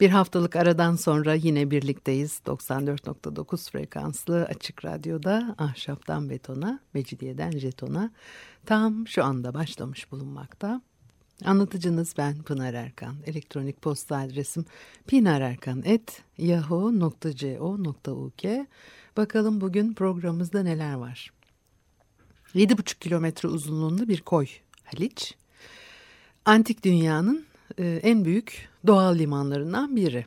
Bir haftalık aradan sonra yine birlikteyiz. 94.9 frekanslı açık radyoda ahşaptan betona, mecidiyeden jetona tam şu anda başlamış bulunmakta. Anlatıcınız ben Pınar Erkan. Elektronik posta adresim pinarerkan.yahoo.co.uk Bakalım bugün programımızda neler var. 7,5 kilometre uzunluğunda bir koy Haliç. Antik dünyanın en büyük doğal limanlarından biri.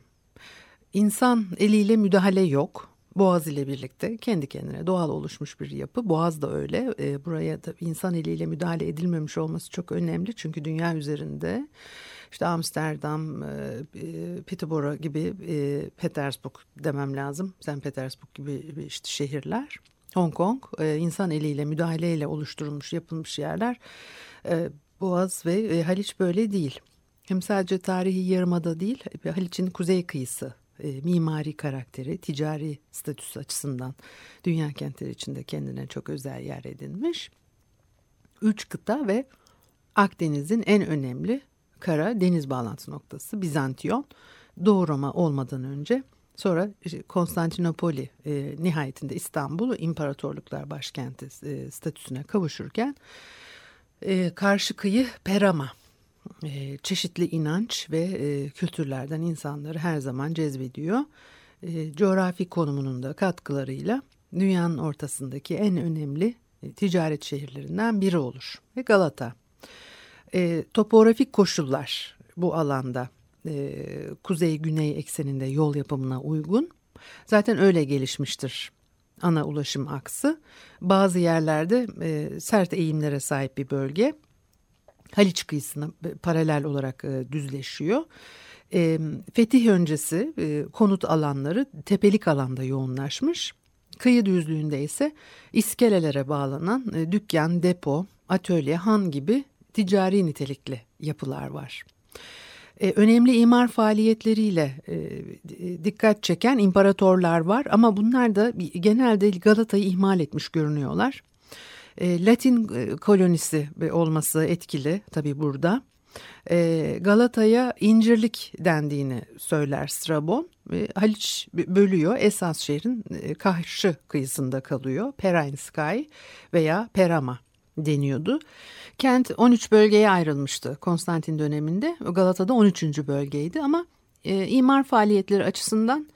İnsan eliyle müdahale yok. Boğaz ile birlikte kendi kendine doğal oluşmuş bir yapı. Boğaz da öyle. E, buraya da insan eliyle müdahale edilmemiş olması çok önemli. Çünkü dünya üzerinde işte Amsterdam, e, Peterborough gibi Petersburg demem lazım. Sen Petersburg gibi işte şehirler. Hong Kong insan eliyle müdahaleyle oluşturulmuş yapılmış yerler. Boğaz ve Haliç böyle değil. Hem sadece tarihi yarımada değil, Haliç'in kuzey kıyısı, e, mimari karakteri, ticari statüsü açısından dünya kentleri içinde kendine çok özel yer edinmiş. Üç kıta ve Akdeniz'in en önemli kara deniz bağlantı noktası Bizantiyon. Doğu Roma olmadan önce sonra Konstantinopoli e, nihayetinde İstanbul imparatorluklar başkenti e, statüsüne kavuşurken e, karşı kıyı Perama e, çeşitli inanç ve e, kültürlerden insanları her zaman cezbediyor. E, coğrafi konumunun da katkılarıyla dünyanın ortasındaki en önemli e, ticaret şehirlerinden biri olur. Ve Galata. E, topografik koşullar bu alanda e, kuzey-güney ekseninde yol yapımına uygun. Zaten öyle gelişmiştir ana ulaşım aksı. Bazı yerlerde sert eğimlere sahip bir bölge. Haliç kıyısına paralel olarak e, düzleşiyor. E, fetih öncesi e, konut alanları tepelik alanda yoğunlaşmış. Kıyı düzlüğünde ise iskelelere bağlanan e, dükkan, depo, atölye, han gibi ticari nitelikli yapılar var. Ee, önemli imar faaliyetleriyle e, dikkat çeken imparatorlar var ama bunlar da genelde Galata'yı ihmal etmiş görünüyorlar. E, Latin e, kolonisi olması etkili tabii burada. E, Galata'ya incirlik dendiğini söyler Strabon. Haliç bölüyor. Esas şehrin karşı kıyısında kalıyor. Perainskay veya Perama deniyordu. Kent 13 bölgeye ayrılmıştı Konstantin döneminde. Galata'da 13. bölgeydi ama e, imar faaliyetleri açısından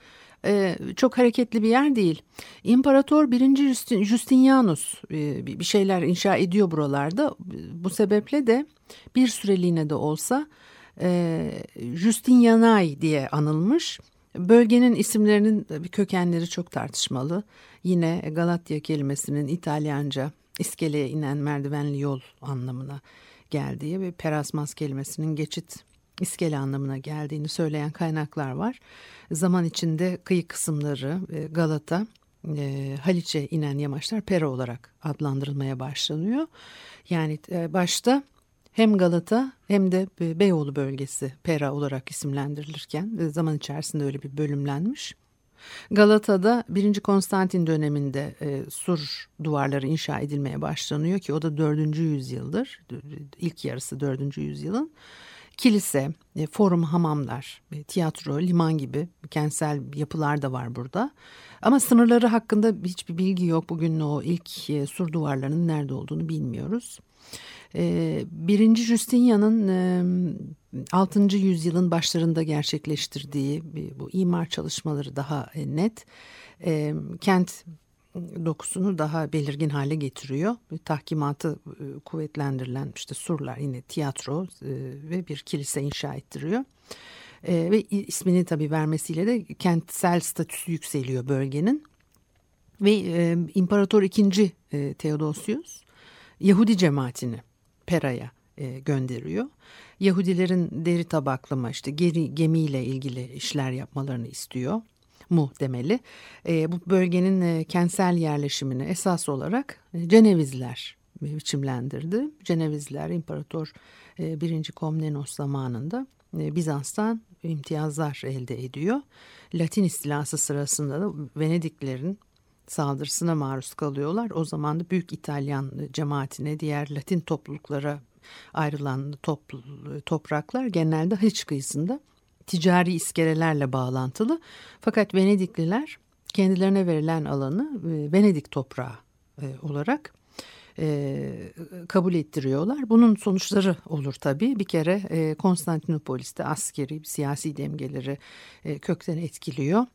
e, çok hareketli bir yer değil. İmparator 1. Justinianus e, bir şeyler inşa ediyor buralarda. Bu sebeple de bir süreliğine de olsa e, Justinianai diye anılmış. Bölgenin isimlerinin kökenleri çok tartışmalı. Yine Galatya kelimesinin İtalyanca iskeleye inen merdivenli yol anlamına geldiği ve Perasmas kelimesinin geçit iskele anlamına geldiğini söyleyen kaynaklar var. Zaman içinde kıyı kısımları e, Galata, e, Haliç'e inen yamaçlar Pera olarak adlandırılmaya başlanıyor. Yani e, başta hem Galata hem de Beyoğlu bölgesi Pera olarak isimlendirilirken zaman içerisinde öyle bir bölümlenmiş. Galata'da 1. Konstantin döneminde e, sur duvarları inşa edilmeye başlanıyor ki o da 4. yüzyıldır. İlk yarısı 4. yüzyılın kilise, e, forum, hamamlar, e, tiyatro, liman gibi kentsel yapılar da var burada. Ama sınırları hakkında hiçbir bilgi yok. Bugün o ilk e, sur duvarlarının nerede olduğunu bilmiyoruz. Birinci Justinian'ın 6. yüzyılın başlarında gerçekleştirdiği bu imar çalışmaları daha net. Kent dokusunu daha belirgin hale getiriyor. Tahkimatı e, kuvvetlendirilen işte surlar yine tiyatro e, ve bir kilise inşa ettiriyor. E, ve ismini tabii vermesiyle de kentsel statüsü yükseliyor bölgenin. Ve İmparator II. Theodosius Yahudi cemaatini Pera'ya gönderiyor. Yahudilerin deri tabaklama işte geri gemiyle ilgili işler yapmalarını istiyor. Mu demeli. E, bu bölgenin e, kentsel yerleşimini esas olarak e, Cenevizliler biçimlendirdi. Cenevizliler İmparator e, 1. Komnenos zamanında e, Bizans'tan imtiyazlar elde ediyor. Latin istilası sırasında da Venediklerin saldırısına maruz kalıyorlar. O zaman da Büyük İtalyan cemaatine, diğer Latin topluluklara ayrılan top, topraklar genelde Haliç kıyısında ticari iskelelerle bağlantılı. Fakat Venedikliler kendilerine verilen alanı e, Venedik toprağı e, olarak e, kabul ettiriyorlar. Bunun sonuçları olur tabii. Bir kere Konstantinopolis'te askeri, siyasi demgeleri e, kökten etkiliyor.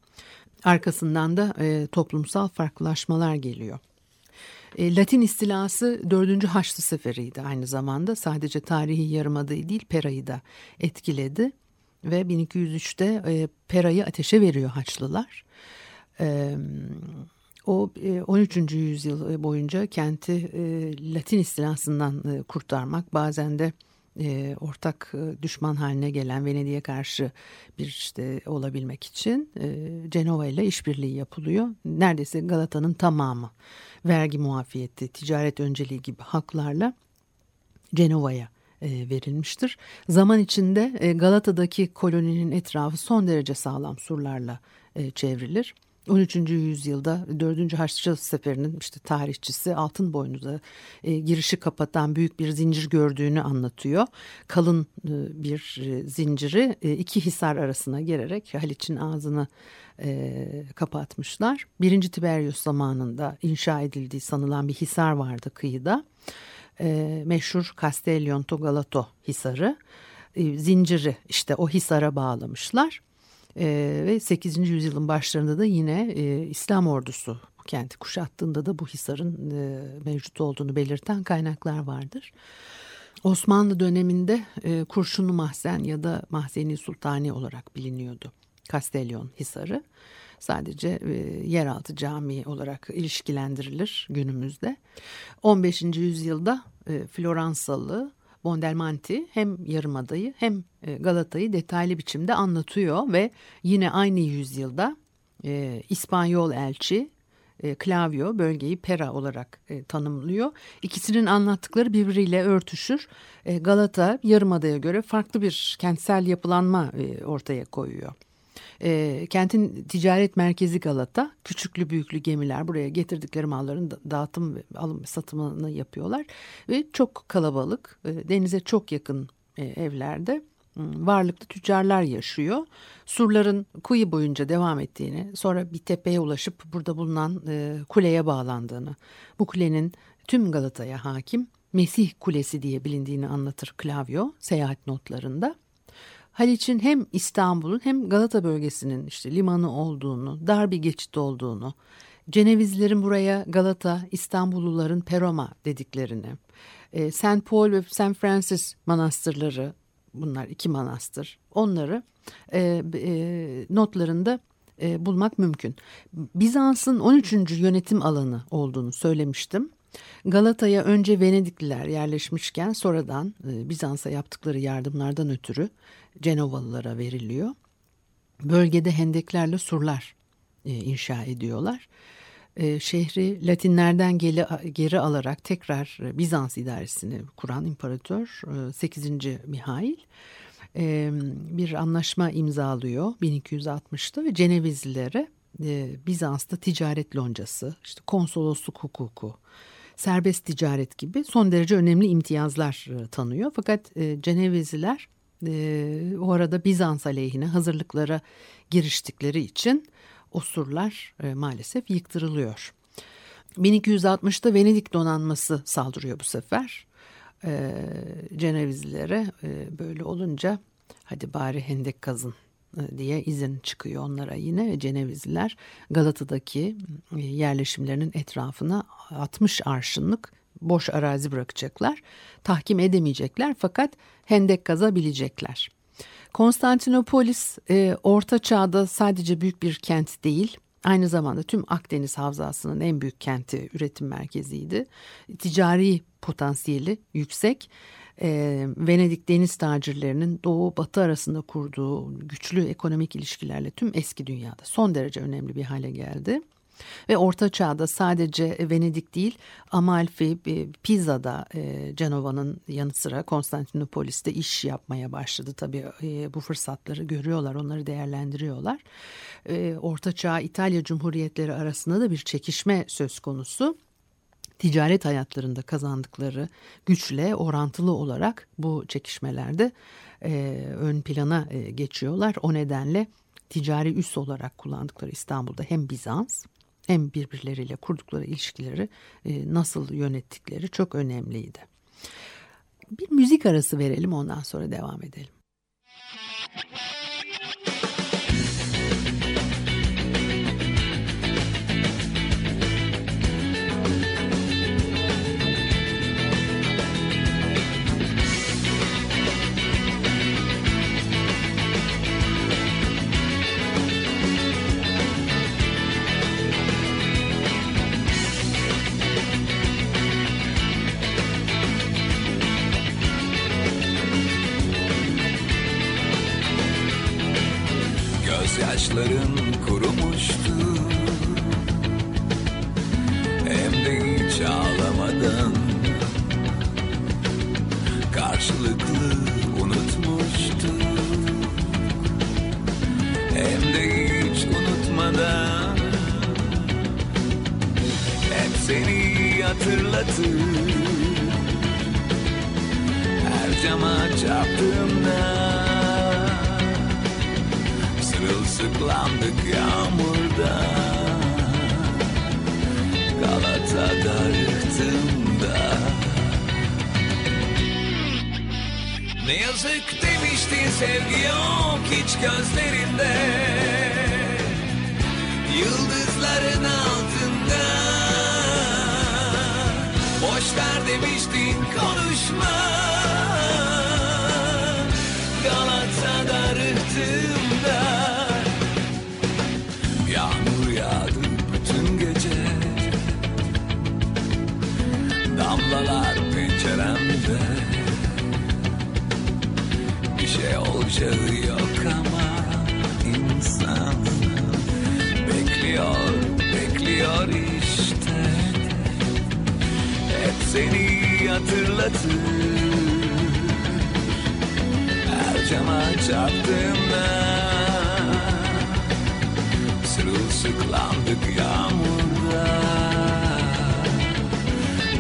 Arkasından da toplumsal farklılaşmalar geliyor. Latin istilası 4. Haçlı Seferi'ydi aynı zamanda. Sadece tarihi yarımadayı değil Pera'yı da etkiledi. Ve 1203'te e, Pera'yı ateşe veriyor Haçlılar. E, o 13. E, yüzyıl boyunca kenti e, Latin istilasından e, kurtarmak bazen de ortak düşman haline gelen Venedik'e karşı bir işte olabilmek için Cenova ile işbirliği yapılıyor. Neredeyse Galata'nın tamamı vergi muafiyeti, ticaret önceliği gibi haklarla Cenova'ya verilmiştir. Zaman içinde Galata'daki koloninin etrafı son derece sağlam surlarla çevrilir. 13. yüzyılda 4. Haçlı Seferi'nin işte tarihçisi Altın Boynuz'a e, girişi kapatan büyük bir zincir gördüğünü anlatıyor. Kalın e, bir e, zinciri e, iki hisar arasına girerek Haliç'in ağzını e, kapatmışlar. Birinci Tiberius zamanında inşa edildiği sanılan bir hisar vardı kıyıda. E, meşhur Castellion Togalato hisarı. E, zinciri işte o hisara bağlamışlar. E, ve 8. yüzyılın başlarında da yine e, İslam ordusu kenti kuşattığında da bu hisarın e, mevcut olduğunu belirten kaynaklar vardır. Osmanlı döneminde e, Kurşunlu Mahzen ya da Mahzeni Sultani olarak biliniyordu. Castellion Hisarı sadece yeraltı cami olarak ilişkilendirilir günümüzde. 15. yüzyılda Floransalı Bondelmanti hem Yarımada'yı hem Galata'yı detaylı biçimde anlatıyor ve yine aynı yüzyılda İspanyol elçi e, bölgeyi Pera olarak e, tanımlıyor. İkisinin anlattıkları birbiriyle örtüşür. E, Galata Yarımada'ya göre farklı bir kentsel yapılanma e, ortaya koyuyor. E, kentin ticaret merkezi Galata. Küçüklü büyüklü gemiler buraya getirdikleri malların dağıtım ve alım satımını yapıyorlar. Ve çok kalabalık, e, denize çok yakın e, evlerde varlıklı tüccarlar yaşıyor. Surların kuyu boyunca devam ettiğini, sonra bir tepeye ulaşıp burada bulunan e, kuleye bağlandığını, bu kulenin tüm Galata'ya hakim Mesih Kulesi diye bilindiğini anlatır Klavio seyahat notlarında. Haliç'in hem İstanbul'un hem Galata bölgesinin işte limanı olduğunu, dar bir geçit olduğunu, Cenevizlerin buraya Galata, İstanbulluların Peroma dediklerini, e, St. Paul ve St. Francis manastırları, bunlar iki manastır, onları e, e, notlarında e, bulmak mümkün. Bizans'ın 13. yönetim alanı olduğunu söylemiştim. Galata'ya önce Venedikliler yerleşmişken sonradan e, Bizans'a yaptıkları yardımlardan ötürü Cenovalılara veriliyor. Bölgede hendeklerle surlar e, inşa ediyorlar. E, şehri Latinlerden geri, alarak tekrar Bizans idaresini kuran imparator e, 8. Mihail bir anlaşma imzalıyor 1260'ta ve Cenevizlilere Bizans'ta ticaret loncası, işte konsolosluk hukuku, serbest ticaret gibi son derece önemli imtiyazlar e, tanıyor. Fakat e, Cenevizliler e, o arada Bizans aleyhine hazırlıklara giriştikleri için o surlar e, maalesef yıktırılıyor. 1260'da Venedik donanması saldırıyor bu sefer. Cenevizlilere böyle olunca hadi bari hendek kazın diye izin çıkıyor onlara yine Cenevizliler Galata'daki e, yerleşimlerinin etrafına 60 arşınlık boş arazi bırakacaklar. Tahkim edemeyecekler fakat hendek kazabilecekler. Konstantinopolis e, orta çağda sadece büyük bir kent değil, aynı zamanda tüm Akdeniz havzasının en büyük kenti, üretim merkeziydi. Ticari potansiyeli yüksek. E, Venedik deniz tacirlerinin doğu batı arasında kurduğu güçlü ekonomik ilişkilerle tüm eski dünyada son derece önemli bir hale geldi. Ve Orta Çağ'da sadece Venedik değil Amalfi, e, Pisa'da e, Cenova'nın yanı sıra Konstantinopolis'te iş yapmaya başladı. Tabii e, bu fırsatları görüyorlar, onları değerlendiriyorlar. Orta Çağ İtalya Cumhuriyetleri arasında da bir çekişme söz konusu ticaret hayatlarında kazandıkları güçle orantılı olarak bu çekişmelerde e, ön plana e, geçiyorlar. O nedenle ticari üs olarak kullandıkları İstanbul'da hem Bizans hem birbirleriyle kurdukları ilişkileri e, nasıl yönettikleri çok önemliydi. Bir müzik arası verelim ondan sonra devam edelim. Gözyaşların Sırılsıklandık yağmurda. Galata'da rıhtımda Ne yazık demiştin sevgi yok hiç gözlerinde. Yıldızların altında. Boş ver demiştin konuşma olacağı yok ama insan. Bekliyor, bekliyor işte. Hep seni hatırlatır. Her cama çarptığımda Sırılsıklandık yağmurda.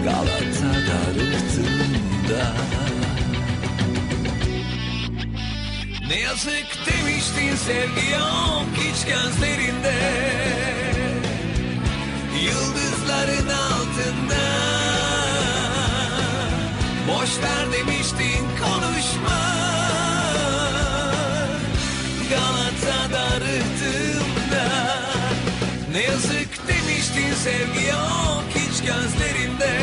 Galata'da rıhtımda Ne yazık demiştin sevgi yok hiç gözlerinde. Yıldızların altında. Boş ver demiştin konuşma. Galata'da rıhtımda Ne yazık demiştin sevgi yok hiç gözlerinde.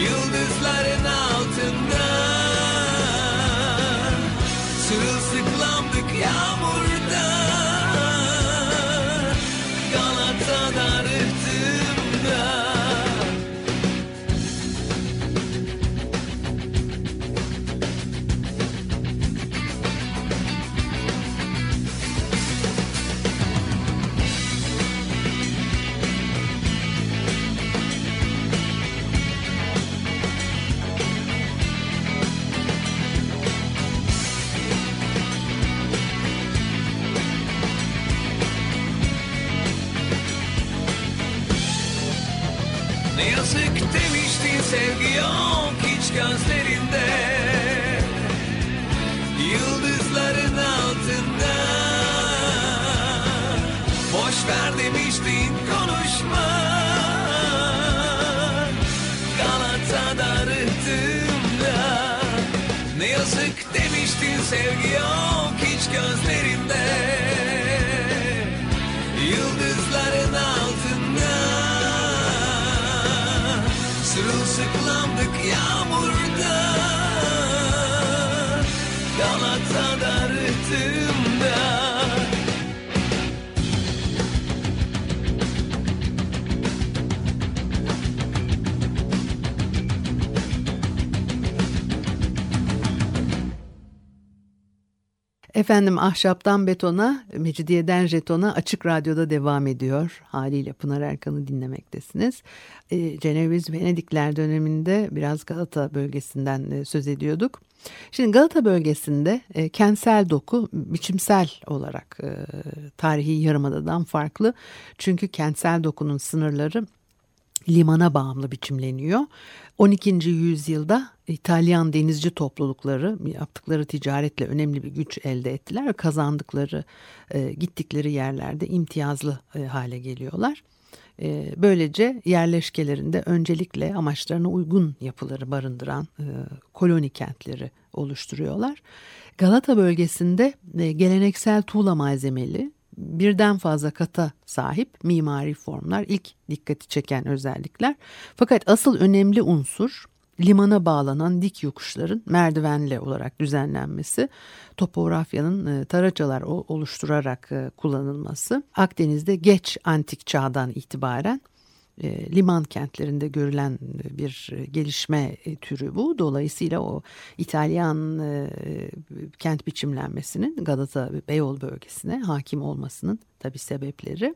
Yıldızların altında Sırılsıklandık sevgi yok hiç gözlerinde Efendim ahşaptan betona, mecidiyeden jetona açık radyoda devam ediyor. Haliyle Pınar Erkan'ı dinlemektesiniz. E, Ceneviz Venedikler döneminde biraz Galata bölgesinden e, söz ediyorduk. Şimdi Galata bölgesinde e, kentsel doku biçimsel olarak e, tarihi yarımadadan farklı. Çünkü kentsel dokunun sınırları limana bağımlı biçimleniyor. 12. yüzyılda İtalyan denizci toplulukları yaptıkları ticaretle önemli bir güç elde ettiler. Kazandıkları, e, gittikleri yerlerde imtiyazlı e, hale geliyorlar. E, böylece yerleşkelerinde öncelikle amaçlarına uygun yapıları barındıran koloni kentleri oluşturuyorlar. Galata bölgesinde geleneksel tuğla malzemeli birden fazla kata sahip mimari formlar ilk dikkati çeken özellikler. Fakat asıl önemli unsur limana bağlanan dik yokuşların merdivenle olarak düzenlenmesi, topografyanın e, taraçalar oluşturarak e, kullanılması, Akdeniz'de geç antik çağdan itibaren e, liman kentlerinde görülen bir gelişme türü bu. Dolayısıyla o İtalyan kent biçimlenmesinin Galata Beyoğlu bölgesine hakim olmasının tabi sebepleri.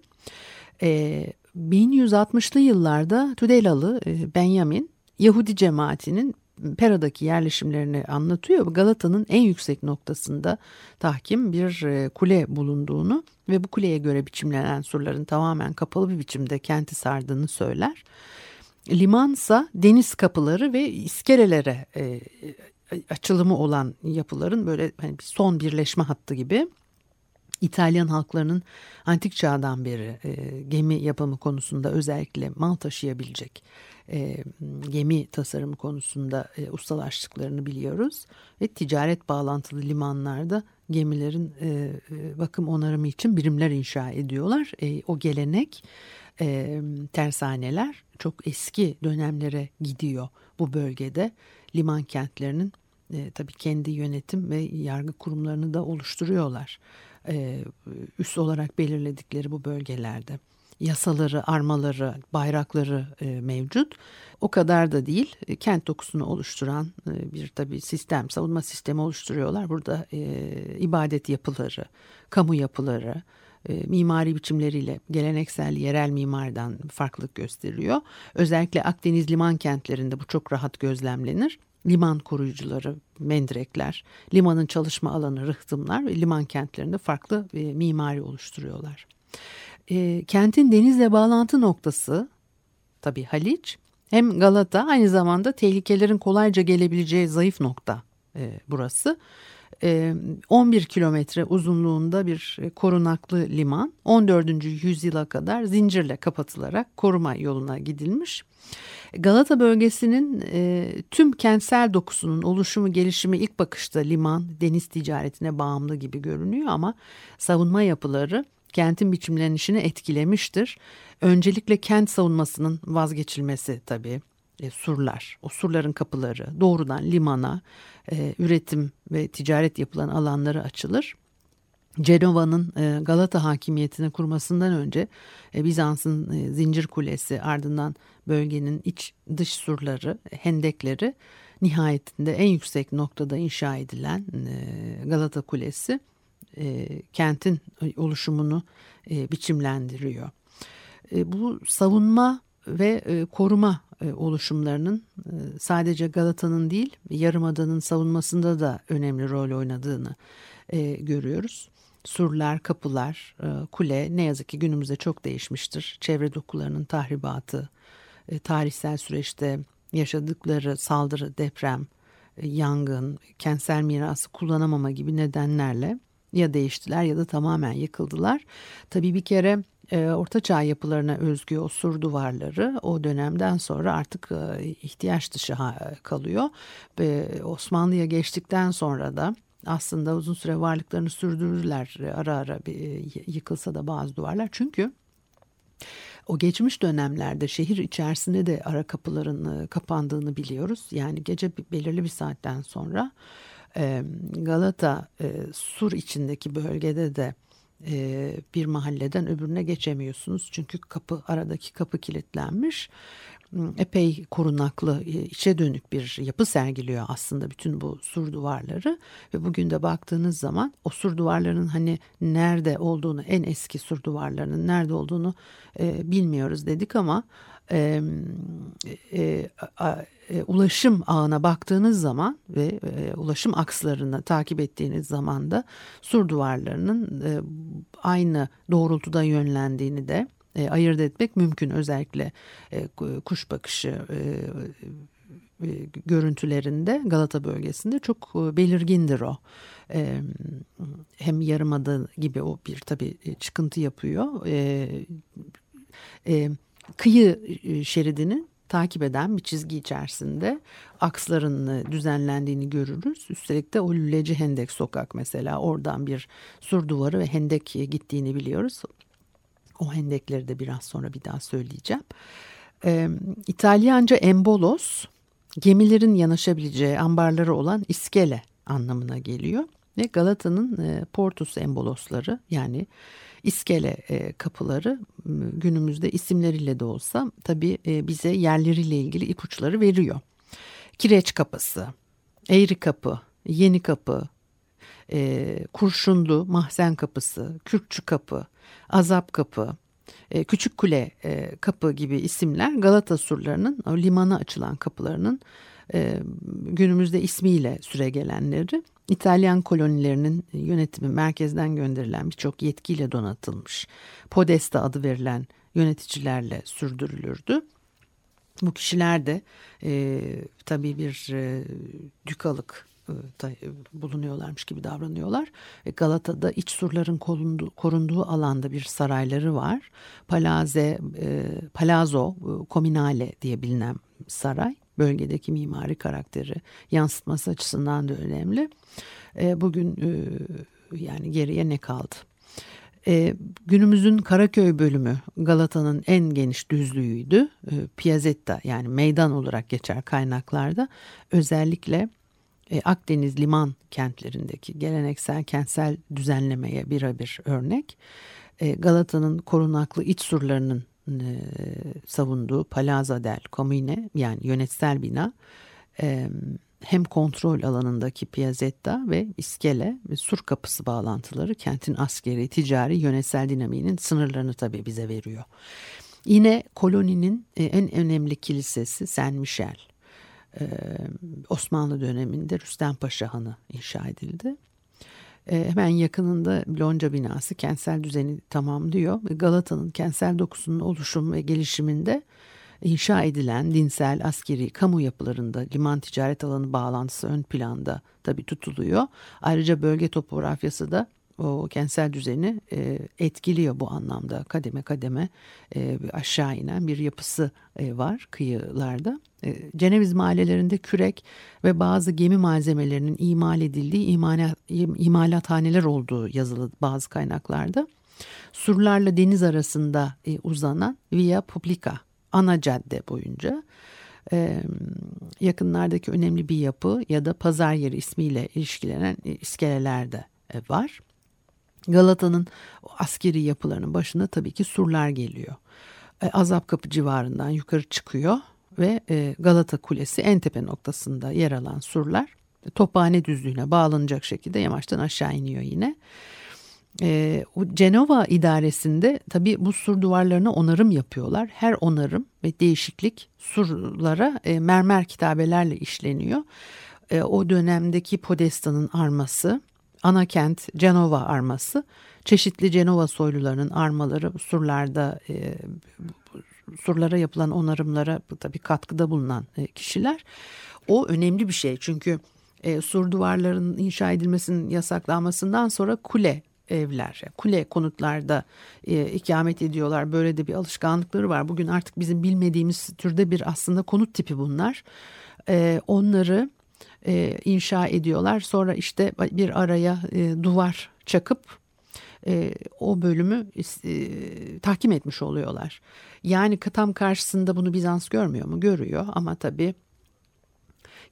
1160'lı yıllarda Tudelalı Benjamin Yahudi cemaatinin Pera'daki yerleşimlerini anlatıyor. Galata'nın en yüksek noktasında tahkim bir e, kule bulunduğunu ve bu kuleye göre biçimlenen surların tamamen kapalı bir biçimde kenti sardığını söyler. Limansa deniz kapıları ve iskelelere e, açılımı olan yapıların böyle hani son birleşme hattı gibi İtalyan halklarının antik çağdan beri e, gemi yapımı konusunda özellikle mal taşıyabilecek e, gemi tasarımı konusunda e, ustalaştıklarını biliyoruz. Ve ticaret bağlantılı limanlarda gemilerin e, e, bakım onarımı için birimler inşa ediyorlar. E, o gelenek e, tersaneler çok eski dönemlere gidiyor bu bölgede. Liman kentlerinin e, tabii kendi yönetim ve yargı kurumlarını da oluşturuyorlar. E, üst olarak belirledikleri bu bölgelerde yasaları, armaları, bayrakları e, mevcut. O kadar da değil. E, kent dokusunu oluşturan e, bir tabii sistem, savunma sistemi oluşturuyorlar. Burada e, ibadet yapıları, kamu yapıları, e, mimari biçimleriyle geleneksel yerel mimardan farklılık gösteriyor. Özellikle Akdeniz liman kentlerinde bu çok rahat gözlemlenir. Liman koruyucuları, mendirekler, limanın çalışma alanı, rıhtımlar ve liman kentlerinde farklı e, mimari oluşturuyorlar e, kentin denizle bağlantı noktası tabii Haliç hem Galata aynı zamanda tehlikelerin kolayca gelebileceği zayıf nokta e, burası. 11 kilometre uzunluğunda bir korunaklı liman 14. yüzyıla kadar zincirle kapatılarak koruma yoluna gidilmiş. Galata bölgesinin e, tüm kentsel dokusunun oluşumu gelişimi ilk bakışta liman deniz ticaretine bağımlı gibi görünüyor ama savunma yapıları kentin biçimlenişini etkilemiştir. Öncelikle kent savunmasının vazgeçilmesi tabii. E, surlar, o surların kapıları doğrudan limana, e, üretim ve ticaret yapılan alanları açılır. Cenova'nın e, Galata hakimiyetini kurmasından önce Bizans'ın Zincir Kulesi ardından bölgenin iç dış surları, hendekleri nihayetinde en yüksek noktada inşa edilen Galata Kulesi kentin oluşumunu biçimlendiriyor. Bu savunma ve koruma oluşumlarının e, sadece Galata'nın değil Yarımada'nın savunmasında da önemli rol oynadığını e, görüyoruz. Surlar, kapılar, e, kule ne yazık ki günümüzde çok değişmiştir. Çevre dokularının tahribatı, e, tarihsel süreçte yaşadıkları saldırı, deprem, e, yangın, kentsel mirası kullanamama gibi nedenlerle ya değiştiler ya da tamamen yıkıldılar. Tabii bir kere e, Orta Çağ yapılarına özgü o sur duvarları o dönemden sonra artık e, ihtiyaç dışı kalıyor. Ve Osmanlı'ya geçtikten sonra da aslında uzun süre varlıklarını sürdürürler ara ara bir, e, yıkılsa da bazı duvarlar. Çünkü o geçmiş dönemlerde şehir içerisinde de ara kapıların e, kapandığını biliyoruz. Yani gece belirli bir saatten sonra Galata sur içindeki bölgede de bir mahalleden öbürüne geçemiyorsunuz. Çünkü kapı aradaki kapı kilitlenmiş. epey korunaklı, e, içe dönük bir yapı sergiliyor aslında bütün bu sur duvarları. Ve bugün de baktığınız zaman o sur duvarlarının hani nerede olduğunu, en eski sur duvarlarının nerede olduğunu e, bilmiyoruz dedik ama e, e, e, ulaşım ağına baktığınız zaman ve e, ulaşım akslarını takip ettiğiniz zaman da sur duvarlarının e, aynı doğrultuda yönlendiğini de e, ayırt etmek mümkün. Özellikle e, kuş bakışı e, e, görüntülerinde Galata bölgesinde çok e, belirgindir o. E, hem yarımada gibi o bir tabii çıkıntı yapıyor. E, e, kıyı e, şeridinin takip eden bir çizgi içerisinde aksların düzenlendiğini görürüz. Üstelik de o Lüleci Hendek sokak mesela oradan bir sur duvarı ve hendek gittiğini biliyoruz. O hendekleri de biraz sonra bir daha söyleyeceğim. Ee, İtalyanca embolos gemilerin yanaşabileceği ambarları olan iskele anlamına geliyor. Ve Galata'nın e, portus embolosları yani iskele e, kapıları günümüzde isimleriyle de olsa tabii e, bize yerleriyle ilgili ipuçları veriyor. Kireç kapısı, Eğri kapı, Yeni kapı, e, Kurşunlu Mahzen kapısı, Kürkçü kapı, Azap kapı, Küçük Kule kapı gibi isimler Galata surlarının o limana açılan kapılarının günümüzde ismiyle süre gelenleri İtalyan kolonilerinin yönetimi merkezden gönderilen birçok yetkiyle donatılmış Podesta adı verilen yöneticilerle sürdürülürdü. Bu kişiler de e, tabii bir e, dükalık e, bulunuyorlarmış gibi davranıyorlar. E, Galata'da iç surların korunduğu, alanda bir sarayları var. Palaze, e, Palazzo Cominale diye bilinen saray bölgedeki mimari karakteri yansıtması açısından da önemli. Bugün yani geriye ne kaldı? E, günümüzün Karaköy bölümü Galata'nın en geniş düzlüğüydü. E, Piazzetta yani meydan olarak geçer kaynaklarda. Özellikle e, Akdeniz liman kentlerindeki geleneksel kentsel düzenlemeye birebir örnek. E, Galata'nın korunaklı iç surlarının e, savunduğu Palazza del Comune yani yönetsel bina e, hem kontrol alanındaki piazzetta ve iskele ve sur kapısı bağlantıları kentin askeri, ticari, yönetsel dinamiğinin sınırlarını tabii bize veriyor. Yine koloninin e, en önemli kilisesi Saint Michel. Ee, Osmanlı döneminde Rüstem Paşa Hanı inşa edildi. Ee, hemen yakınında Lonca binası kentsel düzeni tamamlıyor. Galata'nın kentsel dokusunun oluşum ve gelişiminde inşa edilen dinsel, askeri, kamu yapılarında liman ticaret alanı bağlantısı ön planda tabi tutuluyor. Ayrıca bölge topografyası da o kentsel düzeni e, etkiliyor bu anlamda kademe kademe e, aşağı inen bir yapısı e, var kıyılarda. E, Ceneviz mahallelerinde kürek ve bazı gemi malzemelerinin imal edildiği imalat, imalathaneler olduğu yazılı bazı kaynaklarda. Surlarla deniz arasında e, uzanan Via Publica ana cadde boyunca e, yakınlardaki önemli bir yapı ya da pazar yeri ismiyle ilişkilenen e, iskeleler de e, var. Galata'nın askeri yapılarının başına tabii ki surlar geliyor. E, Azap Kapı civarından yukarı çıkıyor ve e, Galata Kulesi en tepe noktasında yer alan surlar tophane düzlüğüne bağlanacak şekilde yamaçtan aşağı iniyor yine. E, o Cenova idaresinde tabii bu sur duvarlarına onarım yapıyorlar. Her onarım ve değişiklik surlara e, mermer kitabelerle işleniyor. E, o dönemdeki Podesta'nın arması ana kent Cenova arması çeşitli Cenova soylularının armaları surlarda e, surlara yapılan onarımlara tabii katkıda bulunan e, kişiler. O önemli bir şey çünkü e, sur duvarlarının inşa edilmesinin yasaklanmasından sonra kule evler, kule konutlarda e, ikamet ediyorlar. Böyle de bir alışkanlıkları var. Bugün artık bizim bilmediğimiz türde bir aslında konut tipi bunlar. E, onları e, inşa ediyorlar. Sonra işte bir araya e, duvar çakıp e, o bölümü e, tahkim etmiş oluyorlar. Yani tam karşısında bunu Bizans görmüyor mu? Görüyor ama tabii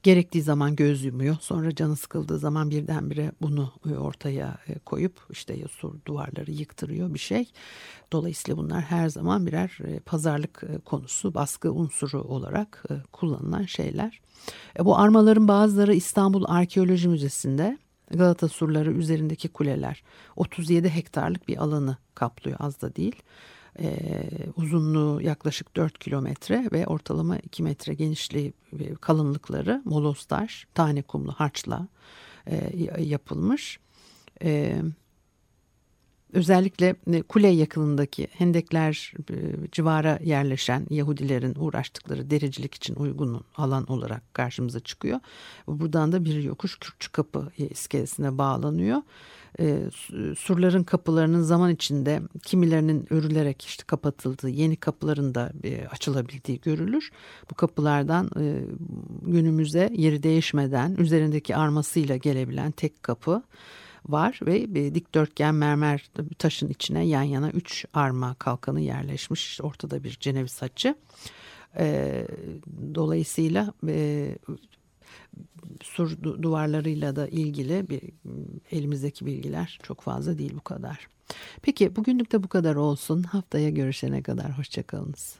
Gerektiği zaman göz yumuyor. Sonra canı sıkıldığı zaman birdenbire bunu e, ortaya e, koyup işte sur duvarları yıktırıyor bir şey. Dolayısıyla bunlar her zaman birer e, pazarlık konusu, baskı unsuru olarak kullanılan şeyler. Bu armaların bazıları İstanbul Arkeoloji Müzesi'nde Galata surları üzerindeki kuleler 37 hektarlık bir alanı kaplıyor az da değil. Ee, uzunluğu yaklaşık 4 kilometre ve ortalama 2 metre genişliği ve kalınlıkları moloz tane kumlu harçla e, yapılmış. E, özellikle e, kule yakınındaki hendekler e, civara yerleşen Yahudilerin uğraştıkları dericilik için uygun alan olarak karşımıza çıkıyor. Buradan da bir yokuş Kürtçü Kapı iskelesine bağlanıyor. E, surların kapılarının zaman içinde kimilerinin örülerek işte kapatıldığı, yeni kapıların da açılabildiği görülür. Bu kapılardan günümüze yeri değişmeden üzerindeki armasıyla gelebilen tek kapı var ve bir dikdörtgen mermer taşın içine yan yana üç arma kalkanı yerleşmiş. Ortada bir ceneviz haçı. E, dolayısıyla e, sur duvarlarıyla da ilgili bir, elimizdeki bilgiler çok fazla değil bu kadar. Peki bugünlük de bu kadar olsun. Haftaya görüşene kadar hoşçakalınız.